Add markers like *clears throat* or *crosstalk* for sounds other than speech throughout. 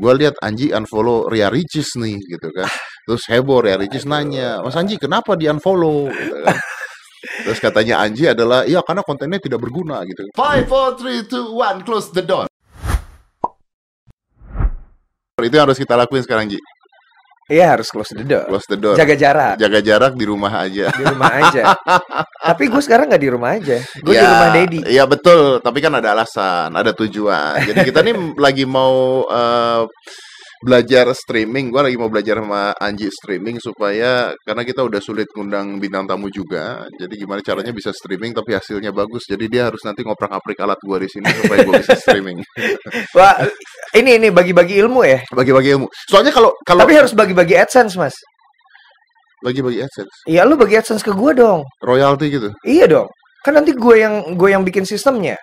Gue lihat Anji unfollow Ria Ricis nih gitu kan. Terus heboh Ria *laughs* Ricis nanya, Mas Anji kenapa di unfollow? Gitu kan. *laughs* Terus katanya Anji adalah, iya karena kontennya tidak berguna gitu. Five, four, three, two, one, close the door. Itu yang harus kita lakuin sekarang Ji. Iya harus close the door. Close the door. Jaga jarak Jaga jarak di rumah aja. di rumah aja. *laughs* Tapi gue sekarang nggak di rumah aja. Gue di Ya, rumah Dedi. Iya betul, tapi kan ada alasan, ada tujuan. Jadi kita nih *laughs* lagi mau eh, belajar streaming. Gua lagi mau belajar sama Anji streaming supaya karena kita udah sulit ngundang bintang tamu juga. Jadi gimana caranya bisa streaming tapi hasilnya bagus. Jadi dia harus nanti ngoprak-aprik alat gua di sini supaya gua bisa streaming. *laughs* Wah, ini ini bagi-bagi ilmu ya. Bagi-bagi ilmu. Soalnya kalau kalau Tapi harus bagi-bagi AdSense, Mas. bagi-bagi AdSense, Iya, lu bagi AdSense ke gue dong. royalty gitu. Iya dong. Kan nanti gue yang gue yang bikin sistemnya.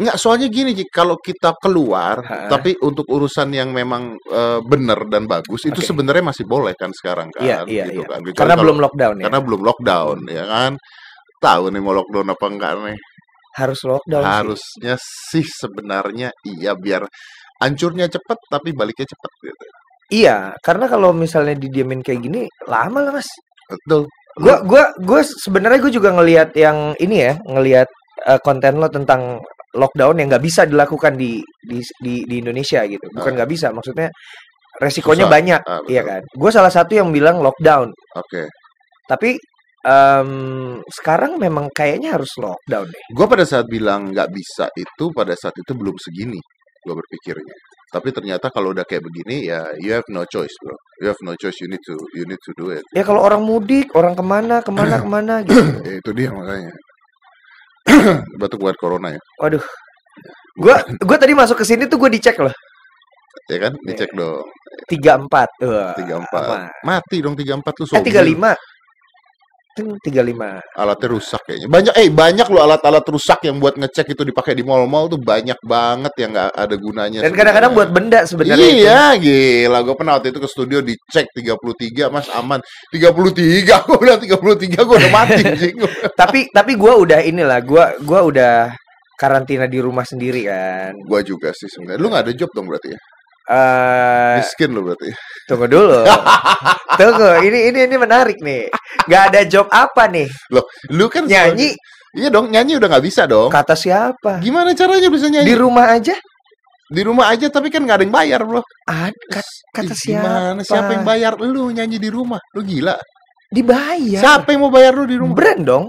Enggak, soalnya gini, Ji, kalau kita keluar, Ha. tapi untuk urusan yang memang eh, benar dan bagus, itu Oke. sebenarnya masih boleh kan sekarang kan, Iya, iya, gitu iya. kan. Kecuali Karena kalau- belum lockdown ya. karena belum lockdown, ya kan. Tahu nih mau lockdown apa enggak nih. Harus lockdown sih. Harusnya sih sebenarnya iya biar hancurnya cepet tapi baliknya cepet gitu. Iya, karena kalau misalnya didiemin kayak gini lama lah, Mas. Betul. Gua gua gua sebenarnya gue juga ngelihat yang ini ya, ngelihat eh, konten lo tentang lockdown yang nggak bisa dilakukan di di di, di Indonesia gitu. Bukan Ah. nggak bisa, maksudnya resikonya Susah. banyak, Ah, betul. iya kan. Gue salah satu yang bilang lockdown, Oke. tapi em, sekarang memang kayaknya harus lockdown deh. Gua pada saat bilang nggak bisa itu pada saat itu belum segini gua berpikirnya. Tapi ternyata kalau udah kayak begini ya you have no choice, bro. You have no choice. You need to you need to do it. Ya kalau orang mudik, orang ke mana, ke mana, *clears throat* ke mana gitu. Ya, itu dia makanya. *coughs* Batuk buat corona ya. Waduh. Gua gua tadi masuk ke sini tuh gue dicek loh. Ya kan? Dicek dong. 34. Wah, 34. aman. Mati dong 34 lu Eh sobil. 35. Kan 35. alatnya rusak kayaknya. Banyak eh banyak loh alat-alat rusak yang buat ngecek itu dipakai di mall-mall tuh banyak banget yang nggak ada gunanya. Dan kadang-kadang buat benda sebenarnya itu. Iya, gila. Gue pernah waktu itu ke studio dicek 33, Mas aman. 33, gue bilang 33, gue udah mati. *laughs* Tapi tapi gua udah inilah, gua gua udah karantina di rumah sendiri kan. gue juga sih sebenarnya. Lu nggak ada job dong berarti ya? Eh Miskin lu berarti. Tunggu dulu. *laughs* tunggu, ini ini ini menarik nih. Gak ada job apa nih? Loh, lu kan Nyanyi Iya dong, nyanyi udah nggak bisa dong. kata siapa? Gimana caranya bisa Di nyanyi? rumah aja? Di rumah aja tapi kan nggak ada yang bayar, Bro. Ad, kat- kata Ih, siapa? Gimana? Siapa yang bayar lu nyanyi di rumah? Lu gila. Dibayar. Siapa yang mau bayar lu di rumah? Brand dong.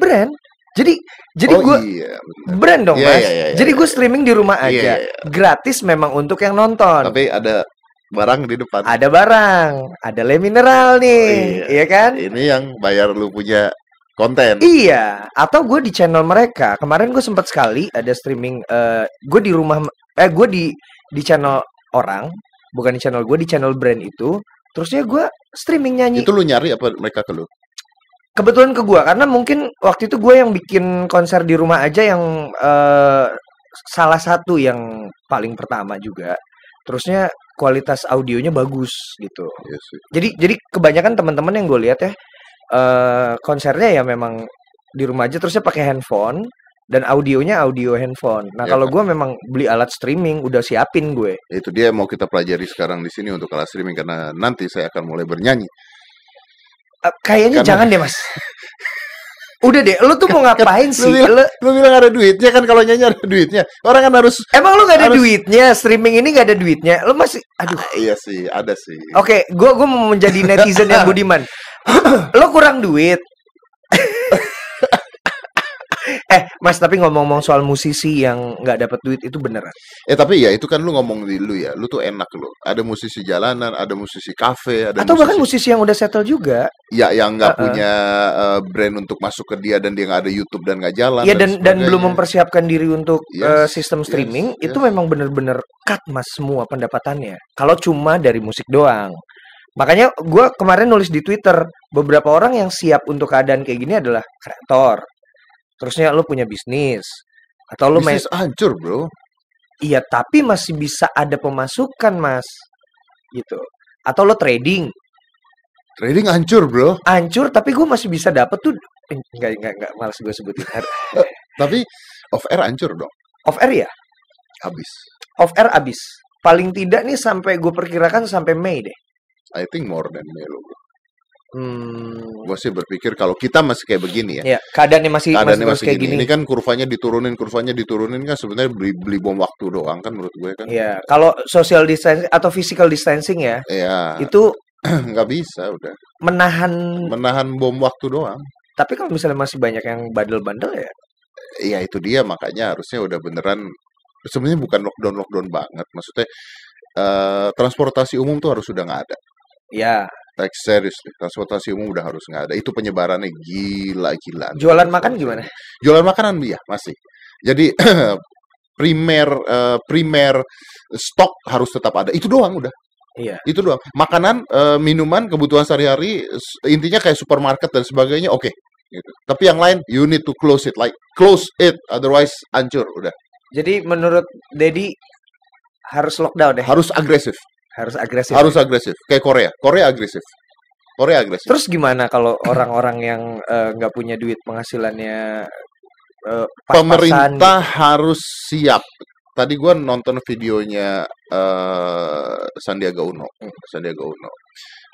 Brand. Jadi jadi oh, gua iya, brand dong, Iya, Mas. iya, iya, Jadi iya. gue streaming di rumah Iya, aja. iya, Gratis memang untuk yang nonton. Tapi ada barang di depan. Ada barang, ada le mineral nih, Iya. iya kan? Ini yang bayar lu punya konten. Iya, atau gue di channel mereka. Kemarin gue sempat sekali ada streaming. eh gue di rumah, eh gue di di channel orang, bukan di channel gue, di channel brand itu. Terusnya gue streaming nyanyi. Itu lu nyari apa mereka ke lu? Kebetulan ke gue, karena mungkin waktu itu gue yang bikin konser di rumah aja yang eh salah satu yang paling pertama juga. Terusnya kualitas audionya bagus gitu. Iya sih. Jadi jadi kebanyakan teman-teman yang gue lihat ya eh konsernya ya memang di rumah aja terusnya pakai handphone dan audionya audio handphone. Nah, Ya kalau kan? gue memang beli alat streaming udah siapin gue. Itu dia yang mau kita pelajari sekarang di sini untuk alat streaming karena nanti saya akan mulai bernyanyi. Kayaknya Karena- jangan deh, Mas. *laughs* Udah deh, lu tuh mau ngapain lu sih? bilang- Lu, Lu bilang ada duitnya kan kalau nyanyi ada duitnya. Orang kan harus emang lu gak ada Harus- duitnya? Streaming ini gak ada duitnya? Lu masih aduh. Ah, iya sih, ada sih. Oke, gue gua mau menjadi netizen yang *laughs* budiman. Lo kurang duit. *laughs* eh, Mas, tapi ngomong-ngomong soal musisi yang nggak dapat duit itu beneran. Eh tapi ya itu kan lu ngomong di lu ya. Lu tuh enak lu. Ada musisi jalanan, ada musisi kafe, ada Atau bahkan musisi musisi yang udah settle juga. ya yang nggak Uh-uh. punya eh, brand untuk masuk ke dia dan dia nggak ada YouTube dan nggak jalan. Iya dan dan belum sebagainya. mempersiapkan diri untuk Yes, eh, sistem yes, streaming yes. itu memang bener-bener cut mas semua pendapatannya. Kalau cuma dari musik doang. Makanya gue kemarin nulis di Twitter beberapa orang yang siap untuk keadaan kayak gini adalah kreator. Terusnya lo punya bisnis atau lo main Bisnis hancur, Bro. iya tapi masih bisa ada pemasukan mas gitu. Atau lo trading Trading hancur, Bro. hancur tapi gue masih bisa dapet tuh eh, enggak enggak enggak malas gue sebutin *laughs* Tapi off air hancur dong. off air ya habis. Off air abis. Paling tidak nih sampai gue perkirakan sampai Mei deh. I think more than Melo. bro. Hmm. Gue sih berpikir kalau kita masih kayak begini ya, Ya, keadaannya masih keadaannya masih, masih kayak gini. gini. Ini kan kurvanya diturunin, kurvanya diturunin kan sebenarnya beli beli bom waktu doang kan menurut gue kan. Ya, kalau social distancing atau physical distancing ya, Ya, itu *clears throat* nggak bisa udah menahan. menahan bom waktu doang. Tapi kalau misalnya masih banyak yang bandel-bandel ya, Iya itu dia makanya harusnya udah beneran sebenarnya bukan lockdown lockdown banget. Maksudnya eh, transportasi umum tuh harus sudah nggak ada. ya Like serius transportasi umum udah harus nggak ada. Itu penyebarannya gila-gilaan. jualan makan gimana? Jualan makanan iya masih. Jadi *clears throat* primer eh, primer stok harus tetap ada. Itu doang udah. Iya. Itu doang. Makanan, eh, minuman, kebutuhan sehari-hari intinya kayak supermarket dan sebagainya oke. Gitu. Tapi yang lain you need to close it like close it otherwise hancur udah. Jadi menurut Dedi harus lockdown deh, Harus agresif. Harus agresif. Harus agresif. Kayak Korea. Korea agresif. Korea agresif. Terus gimana kalau orang-orang yang eh, nggak punya duit penghasilannya pas-pasan pemerintah harus siap. Tadi gua nonton videonya eh Sandiaga Uno. Sandiaga Uno.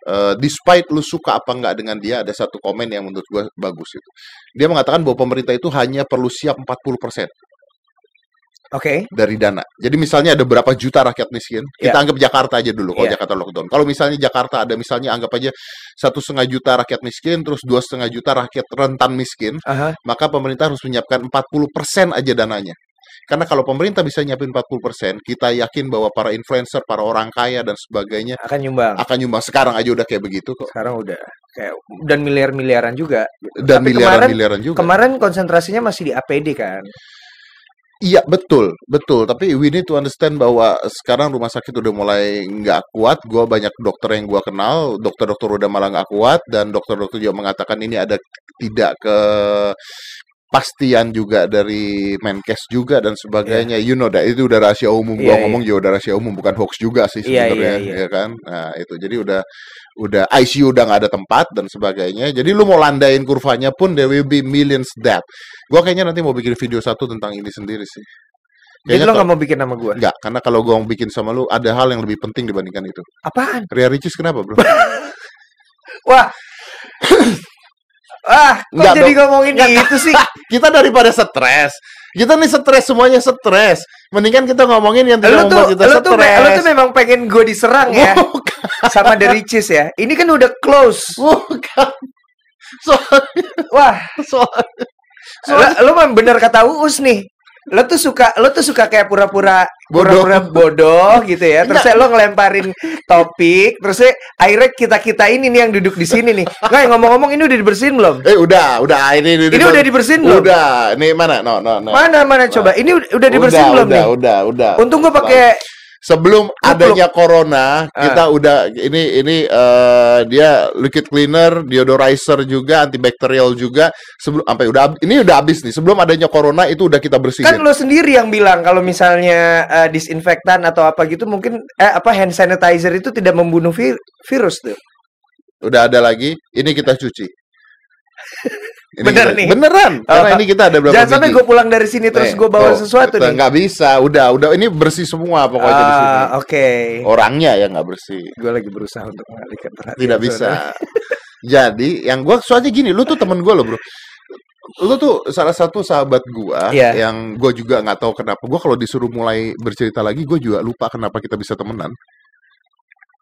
Eh, despite lu suka apa nggak dengan dia, ada satu komen yang menurut gua bagus itu. Dia mengatakan bahwa pemerintah itu hanya perlu siap 40% Oke, dari dana. Jadi misalnya ada berapa juta rakyat miskin, kita Ya. anggap Jakarta aja dulu kalau Iya. Jakarta lockdown. Kalau misalnya Jakarta ada misalnya anggap aja satu setengah juta rakyat miskin, terus dua setengah juta rakyat rentan miskin, aha, maka pemerintah harus menyiapkan 40% aja dananya. Karena kalau pemerintah bisa nyiapin 40%, kita yakin bahwa para influencer, para orang kaya dan sebagainya akan nyumbang. akan nyumbang. Sekarang aja udah kayak begitu kok. Sekarang udah kayak dan miliar-miliaran juga. gitu. Dan miliaran-miliaran juga. kemarin konsentrasinya masih di APD kan. Iya betul, betul. Tapi we need to understand bahwa sekarang rumah sakit udah mulai nggak kuat. Gua banyak dokter yang gua kenal, dokter-dokter udah malah nggak kuat dan dokter-dokter juga mengatakan ini ada tidak ke pastian juga dari Menkes juga dan sebagainya. You know that itu udah rahasia umum. Gua Iya, ngomong juga udah rahasia umum, bukan hoax juga sih Iya, sebenarnya, iya, iya. ya kan? Nah itu jadi udah udah ICU udah nggak ada tempat dan sebagainya. Jadi lu mau landain kurvanya pun there will be millions death. Gua kayaknya nanti mau bikin video satu tentang ini sendiri sih. Jadi Kayaknya lo kalau- nggak mau bikin nama gua? Enggak, karena kalau gue mau bikin sama lu ada hal yang lebih penting dibandingkan itu. Apaan? Ria Ricis kenapa, Bro? *laughs* Wah. Ah, kok Nggak jadi dong. ngomongin itu sih? kita daripada stres. Kita nih stres semuanya stres. Mendingan kita ngomongin yang Lu tidak tuh, membuat kita lu tuh, stres. lu tuh memang pengen gue diserang ya Bukan, sama The Riches ya. Ini kan udah close. bukan. Soalnya, Wah, soalnya, lu, soalnya lu mah bener kata Uus nih. Lu tuh suka, lu tuh suka kayak pura-pura Bodoh. bodoh gitu ya. Terus lo ngelemparin topik, terus akhirnya kita-kita ini nih yang duduk di sini nih. Nggak, ngomong-ngomong ini udah dibersihin belum? eh udah, udah ini Ini udah dibersihin belum? Udah, nih mana? No, no, no. Mana mana coba. Ini udah, udah dibersihin belum udah, nih? Udah, udah, Untung gue pakai sebelum adanya Ah. corona kita udah ini ini eh, dia liquid cleaner deodorizer juga antibakterial juga. Sebelum sampai udah ini udah habis nih. Sebelum adanya corona itu udah kita kan bersihin lo sendiri yang bilang kalau misalnya eh, disinfektan atau apa gitu mungkin eh, apa hand sanitizer itu tidak membunuh vi- virus tuh. udah ada lagi ini kita cuci *laughs* Ini Bener kita- nih. beneran karena Oh. ini kita ada berapa Jangan sampai gue pulang dari sini terus gue bawa tuh, sesuatu nih. nggak bisa udah udah ini bersih semua pokoknya di sini Ah, oke. orangnya ya nggak bersih Gue lagi berusaha untuk mengalihkan perhatian. tidak bisa. *laughs* Jadi yang gua soalnya gini, lu tuh temen gua loh bro. Lu tuh salah satu sahabat gua Iya. yang gua juga nggak tahu kenapa. Gua kalau disuruh mulai bercerita lagi, gua juga lupa kenapa kita bisa temenan.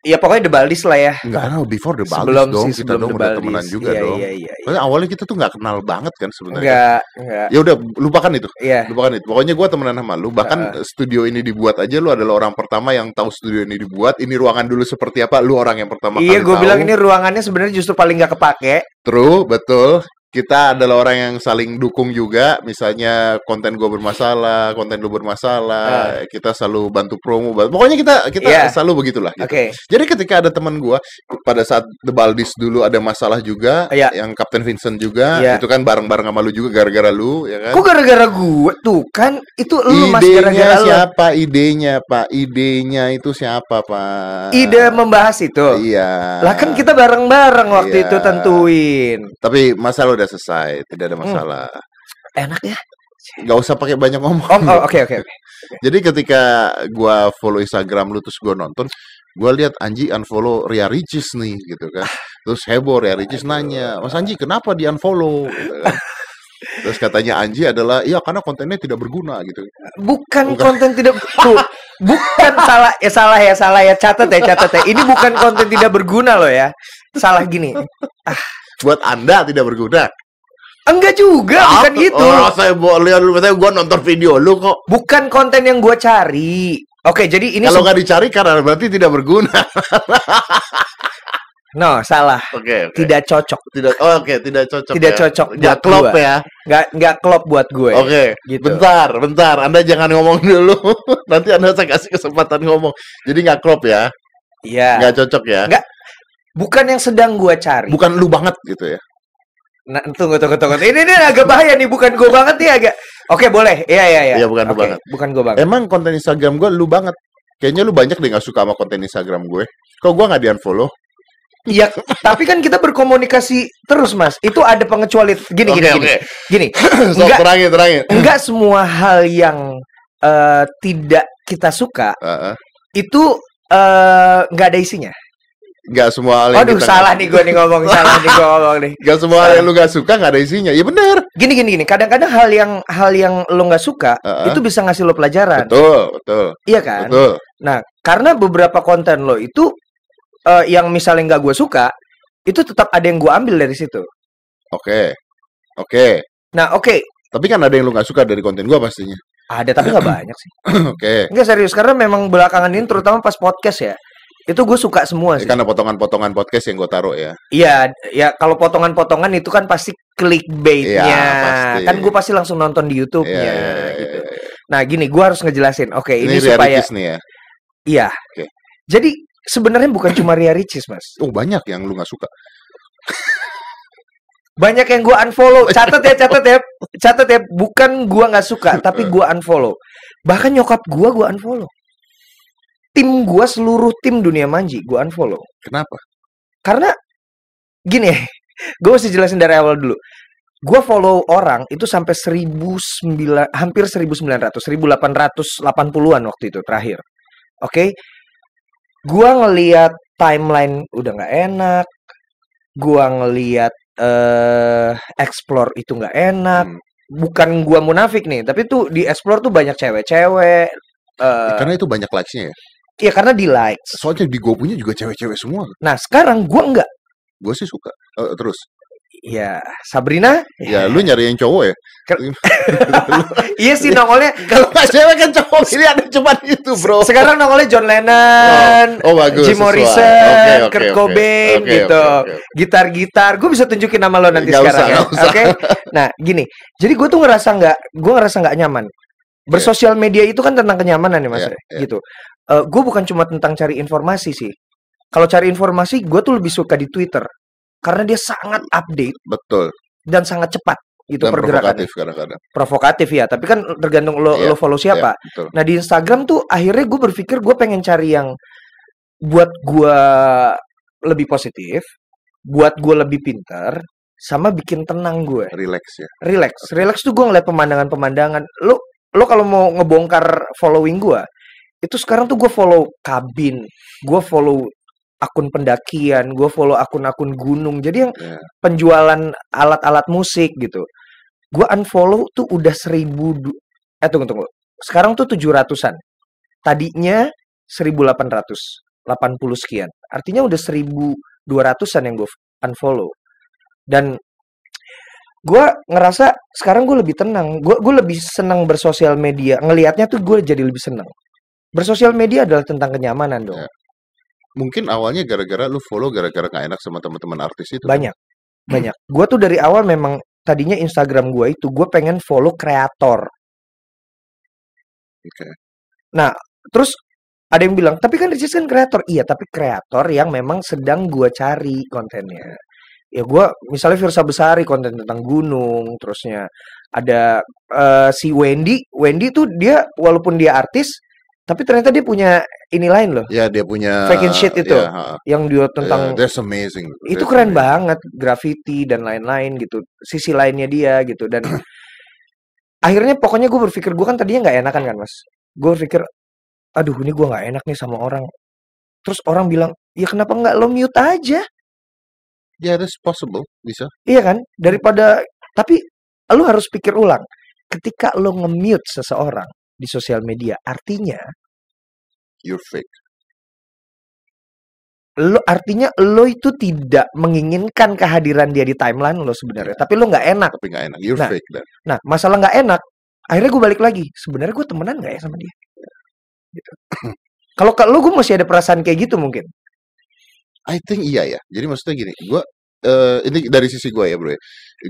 Iya pokoknya The Baldis lah ya. Enggak, karena before the Baldis sebelum dong, sih kita dong udah temenan juga iya, dong. Iya iya iya. Soalnya awalnya kita tuh nggak kenal banget kan sebenarnya. Enggak enggak. Ya udah, lupakan itu. Iya. Lupakan itu. Pokoknya gua temenan sama lu. Bahkan studio ini dibuat aja lu adalah orang pertama yang tahu studio ini dibuat. Ini ruangan dulu seperti apa, lu orang yang pertama Iya, kali gue tahu. bilang ini ruangannya sebenarnya justru paling nggak kepake. True, betul. Kita adalah orang yang saling dukung juga. Misalnya konten gue bermasalah, konten lu bermasalah, kita selalu bantu promo. bantu- Pokoknya kita kita Ah. Iya. selalu begitulah. Gitu. Oke. Jadi ketika ada teman gue pada saat The Baldis dulu ada masalah juga, Iya. yang Kapten Vincent juga, Iya. itu kan bareng-bareng sama lu juga gara-gara lu, ya kan? Kok gara-gara gue tuh kan itu lu mas Idenya gara-gara lu. siapa? Idenya Pak. Idenya itu siapa Pak? Ide membahas itu. Iya. Lah kan kita bareng-bareng waktu Iya. itu tentuin. Tapi masalah udah selesai, tidak ada Hmm. masalah. Enak ya. nggak usah pakai banyak ngomong. Oh, oh, oke oke oke. *laughs* Jadi ketika gua follow Instagram lu terus gua nonton, gua lihat Anji unfollow Ria Ricis nih gitu kan. Terus heboh Ria Ricis nanya, "Mas Anji kenapa di unfollow?" gitu kan. *laughs* Terus katanya Anji adalah, "Iya karena kontennya tidak berguna," gitu. Bukan Bukan. konten tidak *laughs* tuh. Bukan salah ya salah ya salah ya catat ya catat ya. Ini bukan konten tidak berguna loh ya. Salah gini. Buat Anda tidak berguna. Enggak juga, bukan Apa? gitu. Oh, saya lihat lu, saya gua nonton video lu kok. Bukan konten yang gue cari. Oke, jadi ini Kalau nggak dicari karena berarti tidak berguna. *laughs* no salah. Oke, oke. Tidak cocok. Tidak, oh, oke, tidak cocok. Tidak ya. cocok Nggak buat klop gua. ya. Nggak nggak klop buat gue. Oke, gitu. bentar, bentar. Anda jangan ngomong dulu. *laughs* Nanti Anda saya kasih kesempatan ngomong. Jadi nggak klop ya, Iya. nggak cocok ya. Nggak. Bukan yang sedang gue cari. Bukan lu banget gitu ya. Nah, tunggu tunggu tunggu. Ini ini agak bahaya nih, bukan gue banget nih agak. Oke, boleh. Iya iya iya. Iya, bukan lu Oke, banget. Bukan gue banget. Emang konten Instagram gue lu banget. Kayaknya lu banyak deh nggak suka sama konten Instagram gue. Kok gue nggak di unfollow? Iya, tapi kan kita berkomunikasi terus, Mas. Itu ada pengecualian. Gini Oke, gini gini. oke. Gini. Sok Enggak *laughs* terangin, terangin. enggak semua hal yang eh, tidak kita suka Heeh. itu eh, nggak ada isinya. Nggak semua hal yang Aduh, kita salah nih gue nih ngomong, *laughs* salah nih gue ngomong nih. Nggak semua hal yang lu nggak suka nggak ada isinya. Ya bener. Gini gini gini. Kadang-kadang hal yang hal yang lo nggak suka Heeh. itu bisa ngasih lo pelajaran. Betul, betul, Iya kan? betul. Nah, karena beberapa konten lo itu eh, yang misalnya nggak gue suka, itu tetap ada yang gue ambil dari situ. Oke, oke. Nah, oke, Tapi kan ada yang lu nggak suka dari konten gue pastinya. ada tapi nggak banyak sih. *clears throat* Oke. Enggak serius karena memang belakangan ini terutama pas podcast ya. Itu gue suka semua Ya, sih. karena potongan-potongan podcast yang gue taruh ya. Iya, ya kalau potongan-potongan itu kan pasti clickbaitnya. Pasti. Kan gue pasti langsung nonton di YouTube-nya Iya, iya, iya, gitu. iya. Nah, gini, gue harus ngejelasin. Oke, Ini, ini, supaya nih ya. iya. Oke. Jadi sebenarnya bukan cuma Ria Ricis, Mas. Oh banyak yang lu nggak suka. Banyak yang gue unfollow. Catat ya, catat ya. Catat ya, bukan gue nggak suka, tapi *laughs* gue unfollow. Bahkan nyokap gue gue unfollow. Tim gue seluruh tim dunia manji gue unfollow. Kenapa? Karena gini, *laughs* gue mesti jelasin dari awal dulu. Gue follow orang itu sampai 1900 hampir 1900, 1880-an waktu itu terakhir. Oke. Gua ngeliat timeline udah nggak enak. Gua ngeliat eh explore itu nggak enak. Hmm. Bukan gua munafik nih, tapi tuh di explore tuh banyak cewek-cewek. eh Karena itu banyak likes-nya ya. Ya karena di likes. Soalnya di gue punya juga cewek-cewek semua. Nah, sekarang gua nggak. Gue sih suka. Eh, terus, Ya, Sabrina ya lu nyari yang cowok ya. *laughs* Iya sih nongolnya *laughs* Kalau nggak cewek kan cowok ini ada cuma itu bro. sekarang nongolnya John Lennon, Oh, oh, bagus, Jim. Morrison, Oke, oke, Kurt. Cobain Oke, gitu. Gitar-gitar, gue bisa tunjukin nama lo nanti Nggak sekarang usah, ya. Oke. Nah, gini. Jadi gue tuh ngerasa nggak, gue ngerasa nggak nyaman. Bersosial media itu kan tentang kenyamanan ya mas, Iya, ya, iya. Gitu. gue bukan cuma tentang cari informasi sih. Kalau cari informasi, gue tuh lebih suka di Twitter karena dia sangat update Betul. dan sangat cepat gitu Dan pergerakannya. provokatif kadang-kadang. Provokatif ya, tapi kan tergantung lo Iya, lo follow siapa. Ya, betul. Nah di Instagram tuh akhirnya gue berpikir gue pengen cari yang buat gue lebih positif, buat gue lebih pintar, sama bikin tenang gue, Relax ya. relax, relax tuh gue ngeliat pemandangan-pemandangan. Lo lo kalau mau ngebongkar following gue, itu sekarang tuh gue follow kabin, gue follow akun pendakian, gue follow akun-akun gunung. Jadi yang Ya. penjualan alat-alat musik gitu. Gue unfollow tuh udah seribu eh tunggu tunggu. Sekarang tuh tujuh ratusan. Tadinya 1880 sekian. Artinya udah 1200-an yang gue unfollow. Dan gue ngerasa sekarang gue lebih tenang. Gue gue lebih senang bersosial media. Ngelihatnya tuh gue jadi lebih senang. Bersosial media adalah tentang kenyamanan dong. Ya. Mungkin awalnya gara-gara lu follow gara-gara gak enak sama teman-teman artis itu. kan? Banyak, banyak. Gue tuh dari awal memang tadinya Instagram gue itu gue pengen follow kreator. Oke. Nah, terus ada yang bilang, tapi kan Ricis kan kreator. Iya, tapi kreator yang memang sedang gue cari kontennya. Ya gue, misalnya Virsa Besari konten tentang gunung, terusnya ada eh, si Wendy. Wendy tuh dia walaupun dia artis, tapi ternyata dia punya ini lain loh, Ya dia punya and shit itu. Ya, ha. yang dia Ya, tentang that's amazing. itu That's keren amazing. banget graffiti dan lain-lain gitu sisi lainnya dia gitu dan *clears throat* akhirnya pokoknya gue berpikir gue kan tadinya nggak enakan kan mas gue berpikir aduh ini gue nggak enak nih sama orang terus orang bilang ya kenapa nggak lo mute aja Ya, that's possible, bisa. iya kan daripada tapi lo harus pikir ulang ketika lo nge-mute seseorang di sosial media artinya You're fake. lo artinya lo itu tidak menginginkan kehadiran dia di timeline lo sebenarnya tapi lo nggak enak Tapi nggak enak. You're Nah. fake then. nah masalah nggak enak akhirnya gue balik lagi sebenarnya gue temenan nggak ya sama dia gitu. *coughs* kalau ke lo gue masih ada perasaan kayak gitu mungkin I think iya ya. Jadi maksudnya gini, gua eh ini dari sisi gua ya, Bro. ya.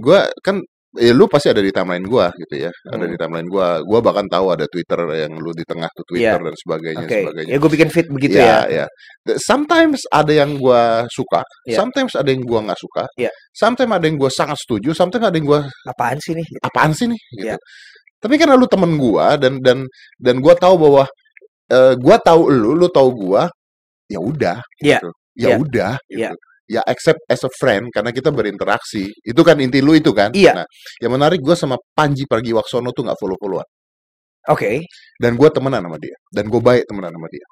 Gua kan ya lu pasti ada di timeline gua gitu ya. Ada Hmm. di timeline gua. Gua bahkan tahu ada Twitter yang lu di tengah tuh Iya. Twitter dan sebagainya Oke, sebagainya. ya gue bikin fit begitu ya, ya. ya. Sometimes ada yang gua suka, Iya. sometimes ada yang gua nggak suka. Iya. Sometimes ada yang gua sangat setuju, sometimes ada yang gua Apaan sih nih? apaan sih nih gitu. Iya. Tapi karena lu temen gua dan dan dan gua tahu bahwa eh gua tahu lu, lu tahu gua, ya udah Iya. gitu. Ya Iya. udah gitu. Iya. Ya accept as a friend karena kita berinteraksi. Itu kan inti lu itu kan. Iya. Nah, yang menarik gua sama Panji Pragiwaksono tuh nggak follow-followan Oke. dan gua temenan sama dia dan gua baik temenan sama dia.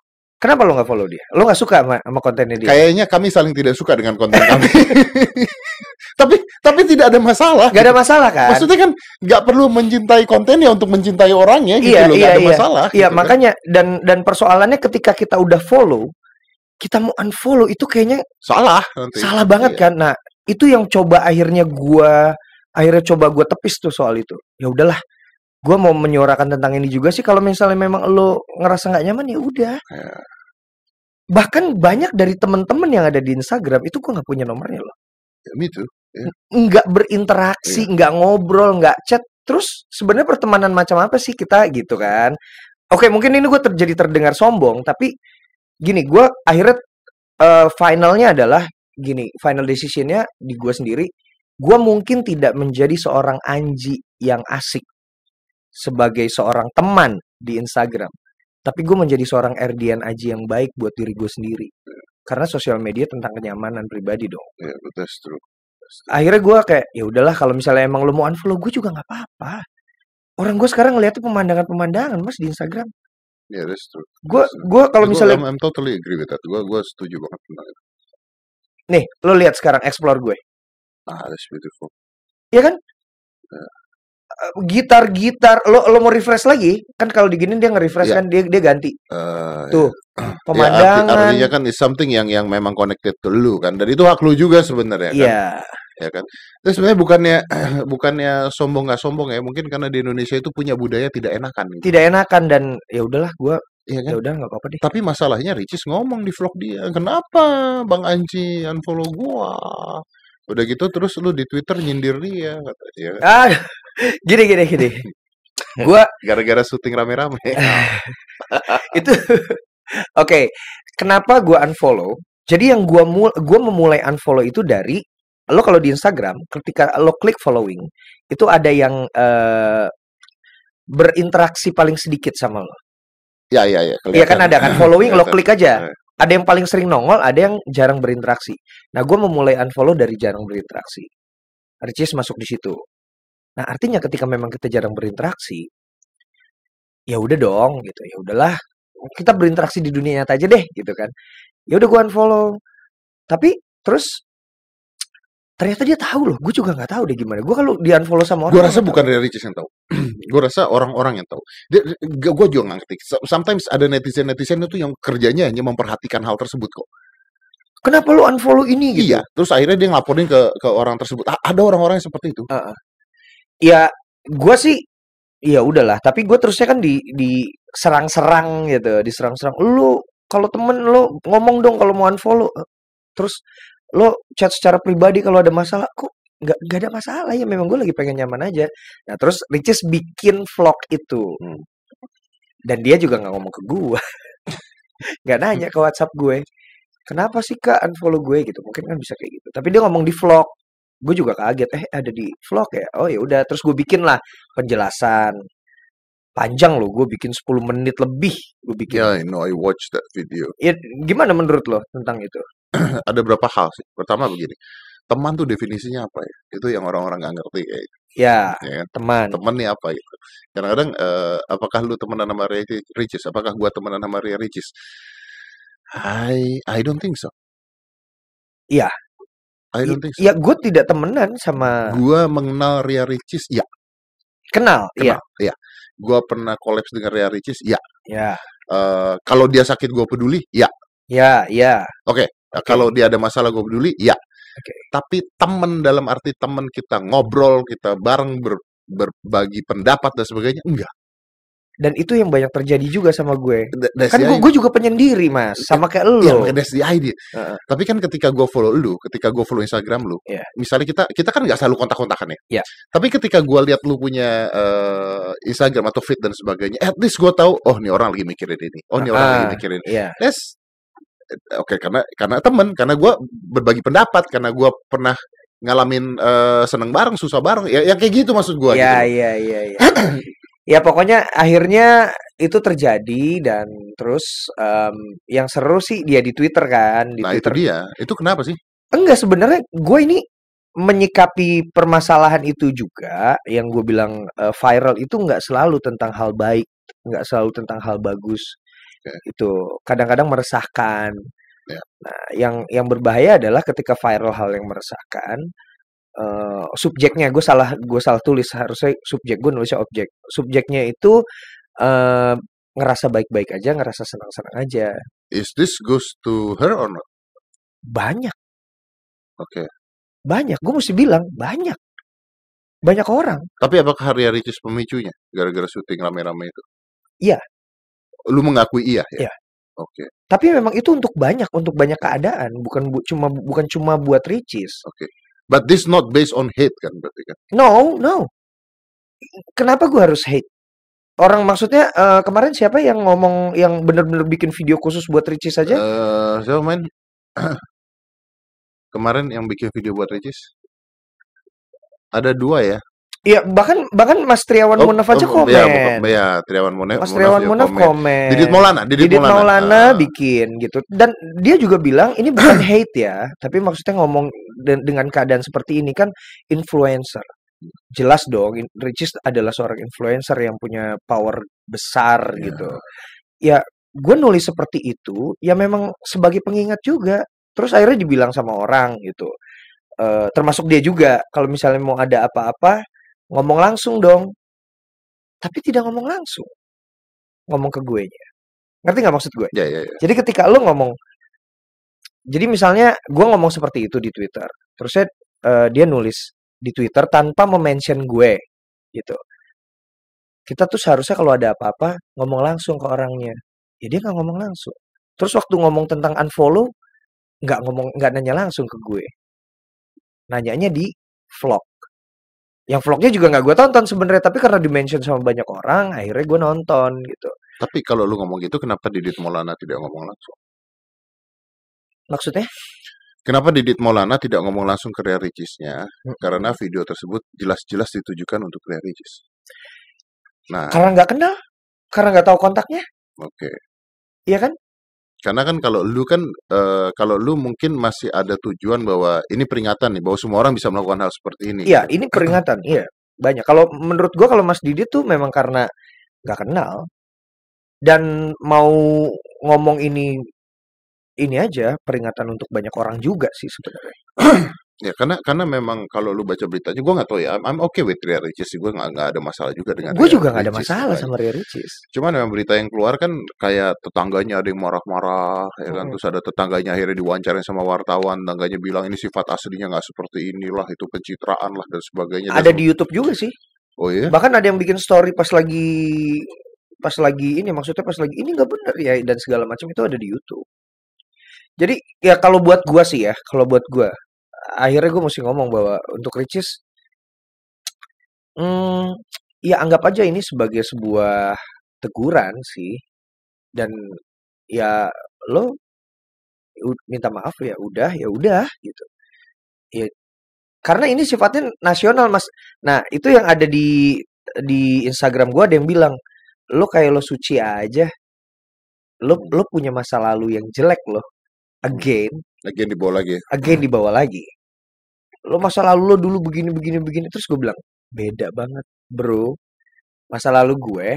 Kenapa lo nggak follow dia? Lo nggak suka sama, sama kontennya dia? Kayaknya kami saling tidak suka dengan konten kami. *laughs* tapi tapi tidak ada masalah. Gak ada masalah kan? Maksudnya kan nggak perlu mencintai kontennya untuk mencintai orangnya gitu Iya, loh, iya, ada iya. masalah. Iya gitu kan. makanya dan dan persoalannya ketika kita udah follow, kita mau unfollow itu kayaknya salah nanti. salah banget Iya. kan. Nah itu yang coba akhirnya gua akhirnya coba gua tepis tuh soal itu. Ya udahlah, gua mau menyuarakan tentang ini juga sih. Kalau misalnya memang lo ngerasa nggak nyaman ya udah. Iya. Bahkan banyak dari temen-temen yang ada di Instagram itu gua nggak punya nomornya loh. Ya, me too. nggak berinteraksi, nggak ngobrol, nggak chat. Terus sebenarnya pertemanan macam apa sih kita gitu kan? Oke, mungkin ini gue terjadi terdengar sombong, tapi gini, gue akhirnya eh, finalnya adalah gini, final decisionnya di gue sendiri. Gue mungkin tidak menjadi seorang Anji yang asik sebagai seorang teman di Instagram, tapi gue menjadi seorang Erdian Aji yang baik buat diri gue sendiri. Karena sosial media tentang kenyamanan pribadi dong Ya, but that's true. That's true. akhirnya gue kayak ya udahlah kalau misalnya emang lu mau unfollow gue juga nggak apa-apa orang gue sekarang ngeliatnya pemandangan-pemandangan mas di Instagram Yeah, that's true. gue gue kalau misalnya I'm, I'm totally agree with that. Gua gua setuju banget tentang itu. nih lo lihat sekarang explore gue Ah, that's beautiful. ya kan Eh, gitar-gitar lo lo mau refresh lagi kan kalau diginin dia nge-refresh Iya. kan dia dia ganti Eh, tuh ya, *clears throat* arti- pemandangan artinya kan is something yang yang memang connected to lu kan. Dan itu hak lu juga sebenarnya kan. iya Ya kan. Terus sebenarnya bukannya bukannya sombong nggak sombong ya. Mungkin karena di Indonesia itu punya budaya tidak enakan. Gitu. tidak enakan dan ya udahlah gue Iya kan? ya udah nggak apa-apa deh Tapi masalahnya Ricis ngomong di vlog dia, kenapa Bang Anji unfollow gua? Udah gitu terus lu di Twitter nyindir dia ya kan? ah gini gini gini gue *laughs* Gara-gara syuting rame-rame. *laughs* itu oke kenapa gua unfollow jadi yang gua mul gua memulai unfollow itu dari lo kalau di Instagram ketika lo klik following itu ada yang eh, berinteraksi paling sedikit sama lo. Ya ya ya. Iya kan ada kan? Following lo klik aja. Eh, ada yang paling sering nongol ada yang jarang berinteraksi. Nah gua memulai unfollow dari jarang berinteraksi. Ricis masuk di situ. Nah artinya ketika memang kita jarang berinteraksi ya udah dong gitu. Ya udahlah kita berinteraksi di dunia nyata aja deh gitu kan. Ya udah gua unfollow. Tapi terus ternyata dia tahu loh gue juga nggak tahu deh gimana gue kalau di unfollow sama orang gua rasa bukan dari Ricis yang tahu. *clears throat* gua rasa orang-orang yang tahu. Dia, gua juga nggak ngerti. So- Sometimes ada netizen-netizen itu yang kerjanya hanya memperhatikan hal tersebut kok. kenapa lu unfollow ini gitu Iya. Terus akhirnya dia ngelaporin ke ke orang tersebut. A- Ada orang-orang yang seperti itu. ya gue sih ya udahlah tapi gue terusnya kan di di serang-serang gitu diserang-serang lu kalau temen lu ngomong dong kalau mau unfollow terus lo chat secara pribadi kalau ada masalah kok nggak nggak ada masalah? Ya memang gue lagi pengen nyaman aja. Nah terus Ricis bikin vlog itu. Hmm. dan dia juga nggak ngomong ke gue *laughs* nggak nanya ke WhatsApp gue. Kenapa sih kak unfollow gue? Gitu. Mungkin kan bisa kayak gitu. Tapi dia ngomong di vlog. Gue juga kaget. Eh ada di vlog ya? Oh ya udah. Terus gue bikin lah penjelasan. Panjang loh gue bikin 10 menit lebih. Gue bikin. Yeah, I know. I watched that video. ya gimana menurut lo tentang itu *laughs* ada berapa hal sih. Pertama begini, teman tuh definisinya apa ya? Itu yang orang-orang nggak ngerti kayak. gitu. Ya, ya kan? teman. Temen nih apa gitu. Kadang-kadang eh, apakah lu temenan sama Ria Ricis? Apakah gua temenan sama Ria Ricis? I I don't think so. Iya. I don't think so. Ya, gue tidak temenan sama Gua mengenal Ria Ricis, ya kenal. Iya, kenal, ya. Gua pernah kolaps dengan Ria Ricis, ya. ya, Eh, kalau dia sakit gue peduli, ya. ya, ya. Oke. Kalau dia ada masalah gue peduli, ya. Oke. Tapi temen dalam arti temen kita ngobrol, kita bareng ber- berbagi pendapat dan sebagainya, enggak. Dan itu yang banyak terjadi juga sama gue. That's Kan gue, gue juga penyendiri, Mas. Sama kayak Iya, lo. makanya that's the idea. Heeh. Tapi kan ketika gue follow lu, ketika gue follow Instagram lu, Iya. misalnya kita kita kan nggak selalu kontak-kontakan ya. Iya. Tapi ketika gue lihat lu punya eh, Instagram atau feed dan sebagainya, at least gue tahu, oh nih orang lagi mikirin ini, oh nih orang lagi mikirin. Iya. That's oke karena karena temen, karena gue berbagi pendapat, karena gue pernah ngalamin eh, seneng bareng, susah bareng, ya, ya kayak gitu maksud gue. Iya, gitu. iya, iya, iya. Ya pokoknya akhirnya itu terjadi dan terus em, yang seru sih dia di Twitter kan, di Nah itu Twitter. dia, itu kenapa sih? Enggak sebenarnya gue ini menyikapi permasalahan itu juga yang gue bilang eh, viral itu nggak selalu tentang hal baik, nggak selalu tentang hal bagus. Oke. Itu kadang-kadang meresahkan. Ya. Nah, yang yang berbahaya adalah ketika viral hal yang meresahkan eh, subjeknya gue salah gue salah tulis harusnya subjek gue nulisnya objek subjeknya itu eh, ngerasa baik-baik aja ngerasa senang-senang aja Is this goes to her or not? banyak Oke. banyak gue mesti bilang banyak banyak orang Tapi apakah Ria Ricis pemicunya gara-gara syuting rame-rame itu? Iya. Lu mengakui iya ya? Iya. Oke, tapi memang itu untuk banyak untuk banyak keadaan bukan bu- cuma bukan cuma buat ricis oke. But this not based on hate kan berarti kan? no no kenapa gue harus hate orang maksudnya eh, kemarin siapa yang ngomong yang bener-bener bikin video khusus buat ricis aja Eh, siapa main? *clears throat* Kemarin yang bikin video buat Ricis? Ada dua ya? Iya, bahkan bahkan Mas Triawan Oh, Munaf aja oh, komen. Ya, bukan- ya, Triawan Munaf. Mas Munaf Triawan ya Munaf komen. komen. Didit Maulana, Didit, Didit Maulana Ah. bikin gitu. Dan dia juga bilang ini bukan *clears throat* hate ya, tapi maksudnya ngomong de- dengan keadaan seperti ini kan influencer. Jelas dong, Ricis adalah seorang influencer yang punya power besar Iya. gitu. Ya, gue nulis seperti itu ya memang sebagai pengingat juga. Terus akhirnya dibilang sama orang gitu. Eh, termasuk dia juga kalau misalnya mau ada apa-apa ngomong langsung dong. Tapi tidak ngomong langsung. Ngomong ke gue nya. Ngerti nggak maksud gue? Ya, ya, ya. Jadi ketika lo ngomong, jadi misalnya gue ngomong seperti itu di Twitter, terusnya eh, dia nulis di Twitter tanpa memention gue, gitu. Kita tuh seharusnya kalau ada apa-apa ngomong langsung ke orangnya. Ya dia nggak ngomong langsung. Terus waktu ngomong tentang unfollow, nggak ngomong nggak nanya langsung ke gue. Nanyanya di vlog. Yang vlognya juga nggak gue tonton sebenarnya, tapi karena dimention sama banyak orang, akhirnya gue nonton gitu. Tapi kalau lu ngomong gitu, kenapa Didit Maulana tidak ngomong langsung? Maksudnya? Kenapa Didit Maulana tidak ngomong langsung ke Ria Ricisnya? Mm. Karena video tersebut jelas-jelas ditujukan untuk Ria Ricis. Nah, Karena nggak kenal, karena nggak tahu kontaknya, oke. iya kan? Karena kan kalau lu kan eh, kalau lu mungkin masih ada tujuan bahwa ini peringatan nih bahwa semua orang bisa melakukan hal seperti ini. Iya, gitu. ini peringatan. Iya, banyak. Kalau menurut gua kalau Mas Didit tuh memang karena nggak kenal dan mau ngomong ini ini aja peringatan untuk banyak orang juga sih sebenarnya. *clears throat* Ya karena karena memang kalau lu baca beritanya gue nggak tahu ya. I'm, I'm okay with Ria Ricis sih. Gue nggak nggak ada masalah juga dengan Gue juga nggak ada masalah sama Ria Ricis. Cuman memang berita yang keluar kan kayak tetangganya ada yang marah-marah ya kan. Mm. Terus ada tetangganya akhirnya diwawancarain sama wartawan. Tetangganya bilang ini sifat aslinya nggak seperti inilah. Itu pencitraan lah dan sebagainya. dan Ada sebe- di YouTube juga sih. Oh iya? Bahkan ada yang bikin story pas lagi pas lagi ini maksudnya pas lagi ini nggak benar ya dan segala macam itu ada di YouTube. Jadi ya kalau buat gua sih ya, kalau buat gua akhirnya gue mesti ngomong bahwa untuk Ricis hmm, ya anggap aja ini sebagai sebuah teguran sih dan ya lo minta maaf ya udah ya udah gitu. Ya karena ini sifatnya nasional Mas. Nah, itu yang ada di di Instagram gua ada yang bilang, "Lo kayak lo suci aja. Lo lo punya masa lalu yang jelek loh. Again, Lagi dibawa lagi. ya. again dibawa lagi. Lo masa lalu lo dulu begini begini begini." Terus gue bilang, Beda banget, Bro. Masa lalu gue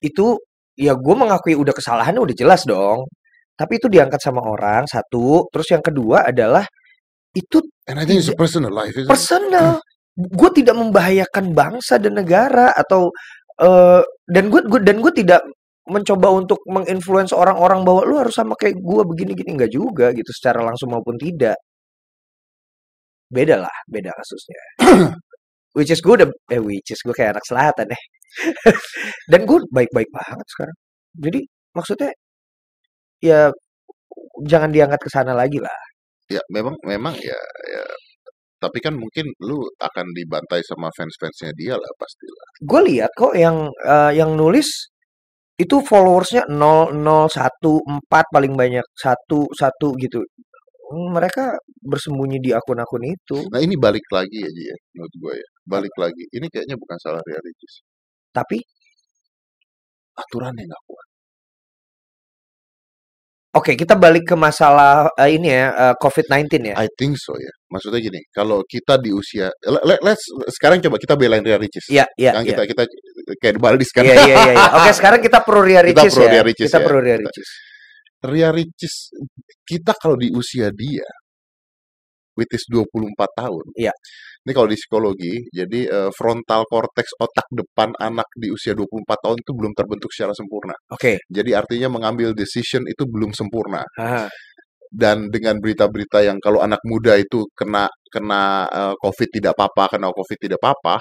itu ya gue mengakui udah kesalahannya udah jelas dong. Tapi itu diangkat sama orang satu, terus yang kedua adalah itu And I think it's personal life, isn't it? personal. Gue tidak membahayakan bangsa dan negara atau eh dan gue dan gue tidak mencoba untuk menginfluence orang-orang bahwa lu harus sama kayak gue begini-gini enggak juga gitu secara langsung maupun tidak. Beda lah, beda kasusnya. *clears throat* Which is gue udah eh which is gue kayak anak selatan deh. *laughs* Dan gue baik-baik banget sekarang. Jadi maksudnya ya jangan diangkat ke sana lagi lah. Ya, memang memang ya ya tapi kan mungkin lu akan dibantai sama fans-fansnya dia lah pastilah. Gue lihat kok yang eh, yang nulis itu followersnya 0014 paling banyak satu satu gitu. Hmm, Mereka bersembunyi di akun-akun itu. Nah, ini balik lagi aja ya menurut gue ya. Balik lagi. Ini kayaknya bukan salah Ria Ricis. Tapi Aturannya nggak kuat. oke kita balik ke masalah eh, ini ya eh, COVID-19 ya. I think so ya. Maksudnya gini, kalau kita di usia le- le- let's sekarang coba kita belain Ria Ricis. Iya, iya, Kan iya. kita kita kayak Baldis kan. Iya, iya, iya, iya. Oke, sekarang kita pro Ria Kita Ricis pro ya. Ria Ricis Kita ya. pro Ria Ricis. Ria Ricis kita kalau di usia dia which is 24 tahun. Iya. Ini kalau di psikologi, jadi eh, frontal cortex otak depan anak di usia 24 tahun itu belum terbentuk secara sempurna. Oke. Jadi artinya mengambil decision itu belum sempurna. Aha. Dan dengan berita-berita yang kalau anak muda itu kena kena eh, COVID tidak apa-apa, kena COVID tidak apa-apa,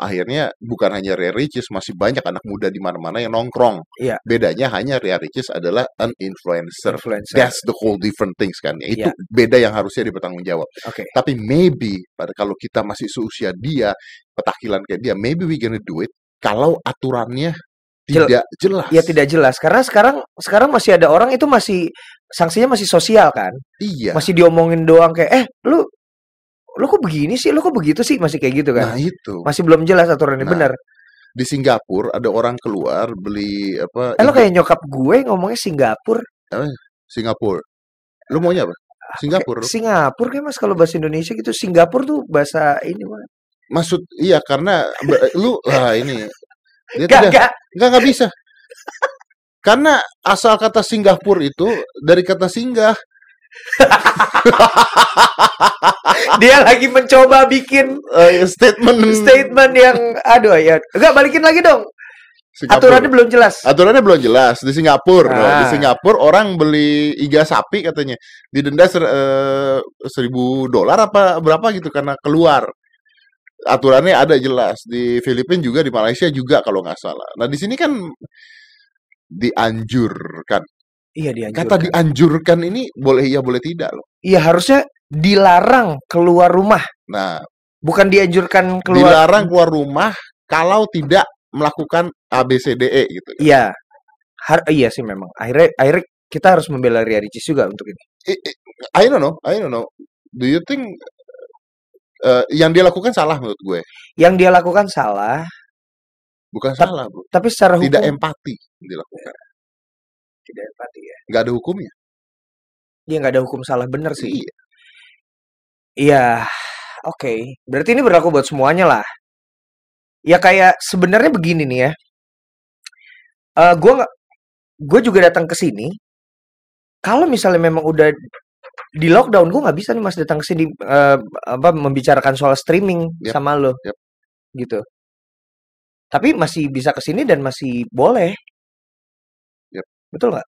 akhirnya bukan hanya Ria Ricis, masih banyak anak muda di mana-mana yang nongkrong. Iya. Bedanya hanya Ria Ricis adalah an influencer. Influencer. That's the whole different things kan. Ya, Itu Iya. beda yang harusnya dipertanggungjawab. Oke. Tapi maybe pada kalau kita masih seusia dia, petakilan kayak dia, maybe we gonna do it kalau aturannya Jel- tidak jelas. Ya tidak jelas karena sekarang sekarang masih ada orang itu masih sanksinya masih sosial kan. Iya. Masih diomongin doang kayak eh lu lu kok begini sih? Lu kok begitu sih? Masih kayak gitu kan. Nah, itu. Masih belum jelas aturannya Nah, benar. Di Singapura ada orang keluar beli apa? Eh Indo- kayak nyokap gue ngomongnya Singapura. Singapura. Lu maunya apa? Singapura. Kayak Singapura kayak Mas kalau bahasa Indonesia gitu. Singapura tuh bahasa ini mah. Maksud iya karena lu ah ini dia Gak, tidak gak. nggak nggak bisa. Karena asal kata Singapura itu dari kata singgah. Dia lagi mencoba bikin Eh, statement statement yang aduh ya. Enggak balikin lagi dong. Singapura. Aturannya belum jelas. Aturannya belum jelas di Singapura. loh. Di Ah. Singapura orang beli iga sapi katanya didenda ser, eh, seribu dolar apa berapa gitu karena keluar. Aturannya ada jelas di Filipina juga di Malaysia juga kalau nggak salah. Nah di sini kan dianjurkan. Iya Kata dianjurkan. dianjurkan ini boleh iya boleh tidak loh. Iya harusnya dilarang keluar rumah, Nah bukan dianjurkan keluar. dilarang keluar rumah kalau tidak melakukan ABCDE gitu. Iya. Har iya sih memang. Akhirnya akhirnya kita harus membela Ria Ricis juga untuk ini. I, I- don't know, I don't know. Do you think eh, yang dia lakukan salah menurut gue? Yang dia lakukan salah, Bukan salah, bro. tapi secara hukum Tidak empati dilakukan. Tidak empati ya. Nggak ada hukumnya. Dia nggak ada hukum salah benar sih. Iya. Iya. Oke. Berarti ini berlaku buat semuanya lah. Ya kayak sebenarnya begini nih ya. Eh gue gue juga datang ke sini. Kalau misalnya memang udah di lockdown, gue nggak bisa nih mas datang ke sini eh, apa membicarakan soal streaming Yap, sama lo, yap. gitu. Tapi masih bisa ke sini dan masih boleh, betul nggak?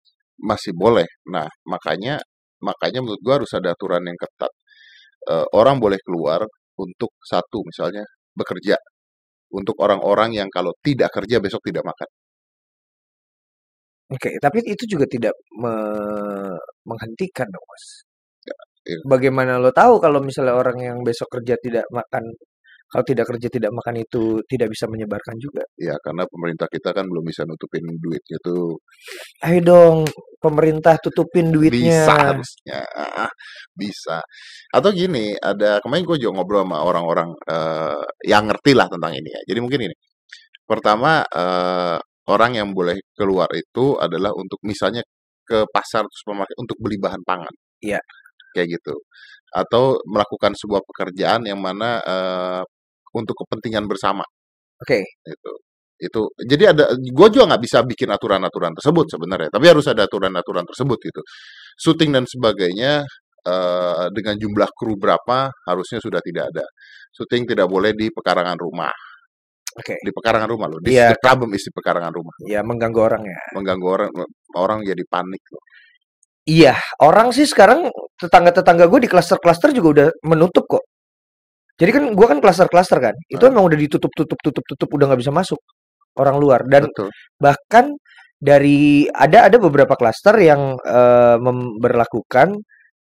masih boleh. Nah, makanya makanya menurut gua harus ada aturan yang ketat. Eh, orang boleh keluar untuk satu misalnya bekerja. Untuk orang-orang yang kalau tidak kerja besok tidak makan. Oke, tapi itu juga tidak me- menghentikan dong mas. Ya, Bagaimana lo tahu kalau misalnya orang yang besok kerja tidak makan, kalau tidak kerja tidak makan itu tidak bisa menyebarkan juga. ya karena pemerintah kita kan belum bisa nutupin duitnya tuh. Ayo dong, pemerintah tutupin Bisa duitnya. harusnya. Ah, Bisa. Atau gini, ada kemarin gue juga ngobrol sama orang-orang eh, yang ngerti lah tentang ini ya. Jadi mungkin ini. Pertama, eh, orang yang boleh keluar itu adalah untuk misalnya ke pasar supermarket untuk beli bahan pangan. Iya. Kayak gitu. Atau melakukan sebuah pekerjaan yang mana eh, untuk kepentingan bersama Oke. itu itu jadi ada gue juga nggak bisa bikin aturan-aturan tersebut sebenarnya tapi harus ada aturan-aturan tersebut gitu syuting dan sebagainya eh, dengan jumlah kru berapa harusnya sudah tidak ada syuting tidak boleh di pekarangan rumah Oke. di pekarangan rumah loh di Iya. the problem is di pekarangan rumah Ya mengganggu orang ya. mengganggu orang orang jadi panik loh Iya, orang sih sekarang tetangga-tetangga gue di klaster-klaster juga udah menutup kok. Jadi kan gue kan klaster-klaster kan, itu Ah. emang udah ditutup, tutup, tutup, tutup, udah nggak bisa masuk orang luar. Dan betul bahkan dari ada ada beberapa klaster yang eh, memberlakukan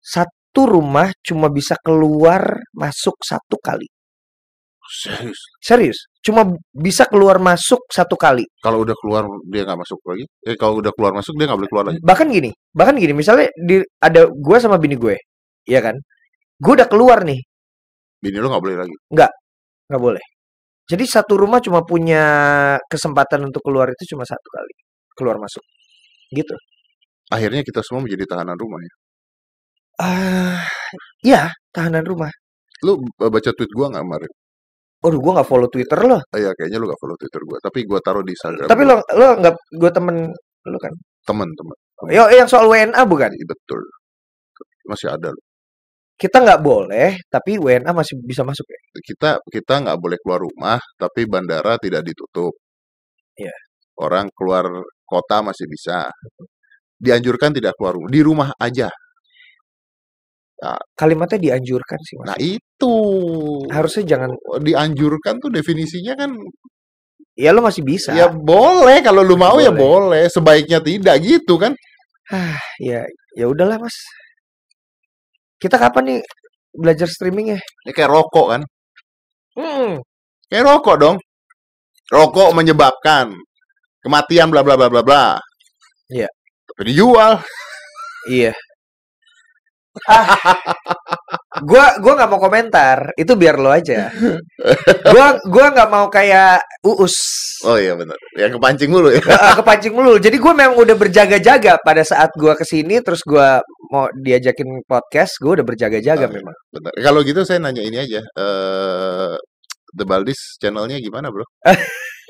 satu rumah cuma bisa keluar masuk satu kali. serius Serius, cuma bisa keluar masuk satu kali. kalau udah keluar dia nggak masuk lagi eh kalau udah keluar masuk dia nggak boleh keluar lagi Bahkan gini, bahkan gini, misalnya di ada gue sama bini gue, ya kan? Gue udah keluar nih, bini lo nggak boleh lagi nggak boleh. Jadi satu rumah cuma punya kesempatan untuk keluar itu cuma satu kali keluar masuk, gitu. akhirnya kita semua menjadi tahanan rumah ya Ah, ya tahanan rumah. lu b- baca tweet gua nggak kemarin Aduh, gue nggak follow Twitter lo. Ah, ya kayaknya lu gak follow Twitter gua, tapi gua taruh di Instagram. Tapi lo lo nggak gue temen lo kan. teman-teman. Yo yang soal WNA bukan? Iya, betul. Masih ada loh. Kita nggak boleh, tapi WNA masih bisa masuk ya. Kita kita nggak boleh keluar rumah, tapi bandara tidak ditutup. Iya. Orang keluar kota masih bisa. Dianjurkan tidak keluar rumah, di rumah aja. Kalimatnya dianjurkan sih mas. Nah itu Harusnya jangan. dianjurkan tuh definisinya kan Ya lo masih bisa. ya boleh kalau lu mau ya Boleh. boleh, sebaiknya tidak gitu kan. Ah, ya ya udahlah mas. Kita kapan nih belajar streaming ya? Ini kayak rokok kan. Hmm. Kayak rokok dong. Rokok menyebabkan kematian bla bla bla bla bla. Iya. Tapi dijual. Iya. Ah, *laughs* gua gua nggak mau komentar. Itu biar lo aja. Gua gua nggak mau kayak uus. Oh iya benar. Ya kepancing mulu ya. Kepancing mulu. Jadi gue memang udah berjaga-jaga pada saat gua ke sini, terus gua mau diajakin podcast, gue udah berjaga-jaga Oh, memang. Benar. Kalau gitu saya nanya ini aja. Eh The Baldis channelnya gimana, Bro? *laughs*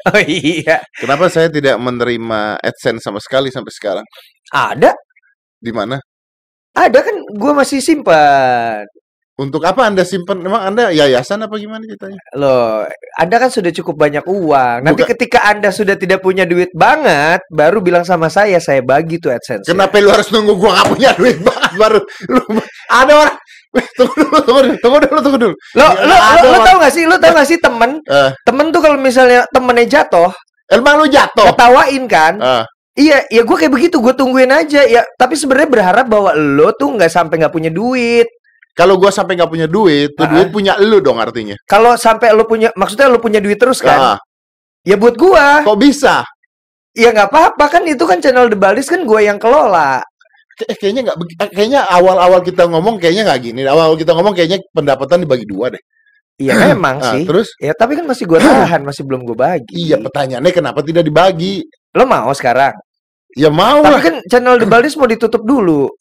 Oh iya, Kenapa saya tidak menerima AdSense sama sekali sampai sekarang? ada, Di mana? ada kan gue masih simpan. Untuk apa Anda simpan? Emang Anda yayasan apa gimana ceritanya? Loh, Anda kan sudah cukup banyak uang. Nanti Bukan- ketika Anda sudah tidak punya duit banget, baru bilang sama saya, saya bagi tuh AdSense. Kenapa lu harus nunggu gua nggak punya duit banget baru lu ada orang tunggu dulu tunggu dulu tunggu dulu tunggu dulu Lo, Ya, lo, lo, lo tau gak sih, lo tau gak sih temen, Eh. temen tuh kalau misalnya temennya jatuh, emang lu jatuh ketawain kan? Ah, Iya, ya gue kayak begitu, gue tungguin aja. Ya, tapi sebenarnya berharap bahwa lo tuh nggak sampai nggak punya duit. Kalau gua sampai nggak punya duit tuh Ah. duit punya lu dong artinya Kalau sampai lo punya, maksudnya lo punya duit terus kan? Ah, Ya buat gua. kok bisa Ya nggak apa-apa kan itu kan channel The Baldis kan gue yang kelola. Kay- kayaknya nggak eh, kayaknya awal-awal kita ngomong kayaknya nggak gini awal kita ngomong kayaknya pendapatan dibagi dua deh Iya memang Ah, sih. terus Ya tapi kan masih gue tahan, *clears throat* masih belum gue bagi. iya pertanyaannya kenapa tidak dibagi Lo mau sekarang? ya mau Tapi lah kan channel The Baldis mau ditutup dulu.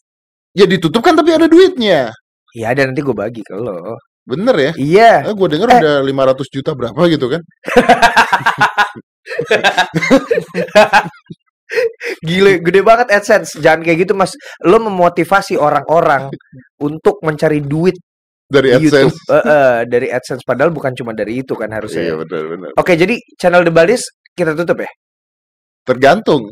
ya ditutup kan tapi ada duitnya Ya ada nanti gue bagi ke lo. bener ya Iya. Eh, gue denger Eh. udah 500 juta berapa gitu kan *laughs* Gile, gede banget AdSense. Jangan kayak gitu mas. Lo memotivasi orang-orang *laughs* untuk mencari duit dari YouTube. AdSense *laughs* Eh, eh, dari AdSense. Padahal bukan cuma dari itu kan iya harusnya. benar benar Oke, jadi channel The Baldis kita tutup ya? tergantung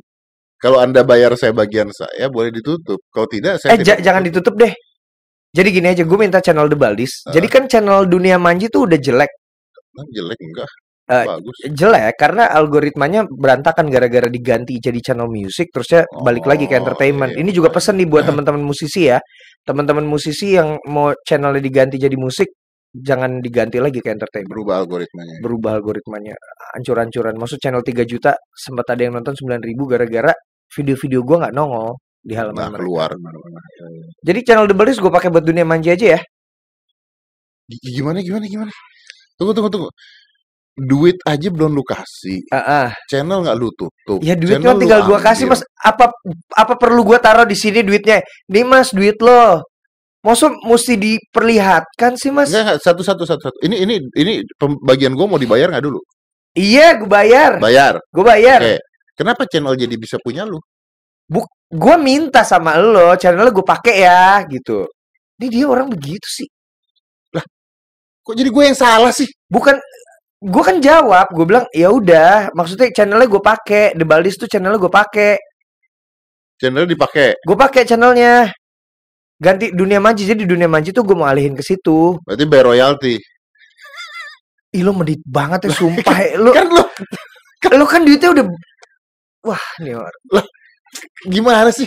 kalau anda bayar saya bagian saya boleh ditutup kalau tidak saya Eh, ja- tidak jangan ditutup deh. Jadi gini aja, gue minta channel The Baldis. Ah. Jadi kan channel Dunia Manji tuh udah jelek. Jelek enggak Eh, bagus Jelek karena algoritmanya berantakan gara-gara diganti jadi channel music terusnya balik lagi ke Oh, entertainment. iya. Ini juga pesen nih buat teman-teman musisi ya. Teman-teman musisi yang mau channelnya diganti jadi musik jangan diganti lagi ke entertainment. berubah algoritmanya Berubah algoritmanya ancur-ancuran. Maksud channel 3 juta sempat ada yang nonton 9000 gara-gara video-video gua nggak nongol di halaman nggak mereka. keluar Jadi channel The Baldis gue pakai buat dunia manja aja ya. Gimana gimana gimana tunggu tunggu tunggu duit aja belum lu kasih Ah, ah. channel nggak lu tutup Ya duit kan tinggal gua kasih ambil. mas. Apa apa perlu gua taruh di sini duitnya? Nih mas duit lo. Maksud mesti diperlihatkan sih mas? Enggak, satu satu satu satu. Ini ini ini pembagian gue mau dibayar nggak dulu? Iya, gue bayar. Bayar. Gue bayar. Oke. Kenapa channel jadi bisa punya lu? Gue minta sama lo, channel gue pakai ya, gitu. Ini dia orang begitu sih. Kok jadi gue yang salah sih? Bukan, gue kan jawab, gue bilang ya udah. Maksudnya channelnya gue pakai, The Baldis tuh channelnya gue pakai. Channel dipakai. Gue pakai channelnya. Ganti dunia manji, jadi dunia manji tuh gue mau alihin ke situ. Berarti bayar royalti. Ih lo medit banget ya, sumpah. ya. Lo, *laughs* Kan lu lo kan duitnya udah, wah nih orang. Gimana sih?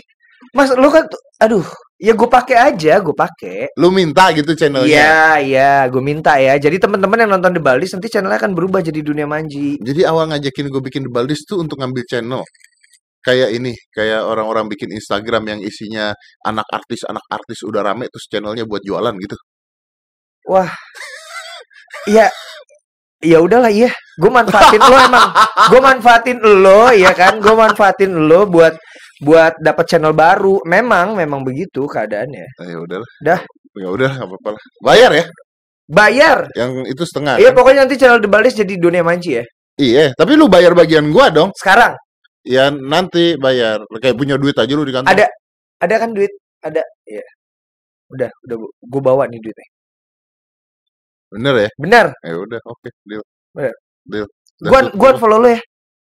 Mas, lo kan, aduh, ya gue pakai aja, gue pakai. Lu minta gitu channelnya. Iya, iya, gue minta ya. Jadi teman-teman yang nonton The Baldis nanti channelnya akan berubah jadi dunia manji. Jadi awal ngajakin gue bikin The Baldis tuh untuk ngambil channel. Kayak ini, kayak orang-orang bikin Instagram yang isinya anak artis, anak artis udah rame terus channelnya buat jualan gitu. Wah, iya, ya udahlah iya. Gue manfaatin lo emang. Gue manfaatin lo, ya kan? Gue manfaatin lo buat buat dapat channel baru. Memang, memang begitu keadaannya. Nah, ya udahlah. Dah. Ya udah, nggak apa-apa lah. Bayar ya. Bayar. Yang itu setengah. Iya, kan? pokoknya nanti channel The Baldis jadi dunia manji ya. Iya, tapi lu bayar bagian gua dong. Sekarang Ya nanti bayar. Kayak punya duit aja lu di kantor. ada ada kan duit? Ada. Iya. Udah, udah gue bawa nih duitnya. Bener ya? Benar. Ya udah, oke, deal. Bener. Deal. Gua gua gua- follow lo ya.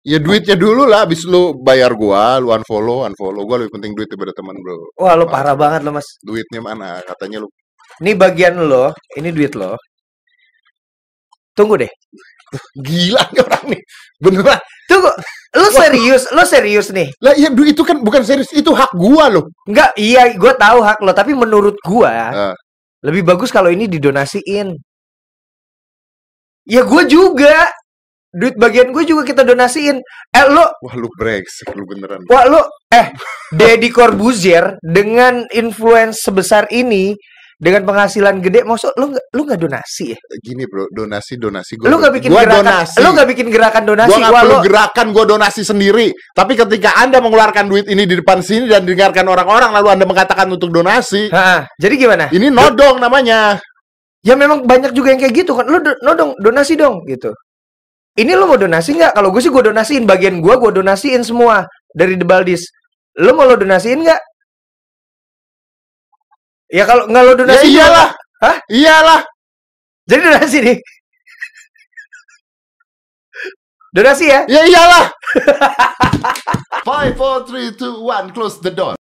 Ya duitnya dulu lah, abis lu bayar gua, lu unfollow, unfollow gua lebih penting duit daripada teman bro. Wah, lo parah banget lo, Mas. Duitnya mana? Katanya lu Ini bagian lo, ini duit lo. Tunggu deh. gila nih orang nih. Beneran. Tunggu. Lo serius, lo serius nih. Lah iya duit itu kan bukan serius, itu hak gua loh. Enggak, iya, gue tahu hak lo, tapi menurut gua Ah. lebih bagus kalau ini didonasiin. Ya gue juga. Duit bagian gue juga kita donasiin. Eh lo, Wah lu brengsek lu beneran. wah lo, eh Deddy Corbuzier dengan influence sebesar ini, dengan penghasilan gede, maksud nggak lo nggak donasi ya? Gini bro, donasi donasi gua. Lo nggak bikin gua gerakan, donasi. lo nggak bikin gerakan donasi. Gua nggak perlu lo, gerakan, gua donasi sendiri. Tapi ketika anda mengeluarkan duit ini di depan sini dan didengarkan orang-orang, lalu anda mengatakan untuk donasi, Ha, jadi gimana? ini nodong namanya. Ya memang banyak juga yang kayak gitu kan. Lu do- no dong, donasi dong gitu. Ini lu mau donasi nggak? Kalau gue sih gue donasiin bagian gue, gue donasiin semua dari The Baldis. Lu mau lo donasiin nggak? Ya kalau nggak lo Ya donasi iyalah. Hah? Iyalah. Jadi donasi nih. donasi ya. Ya iyalah. *laughs* Five, four, three, two, one, close the door.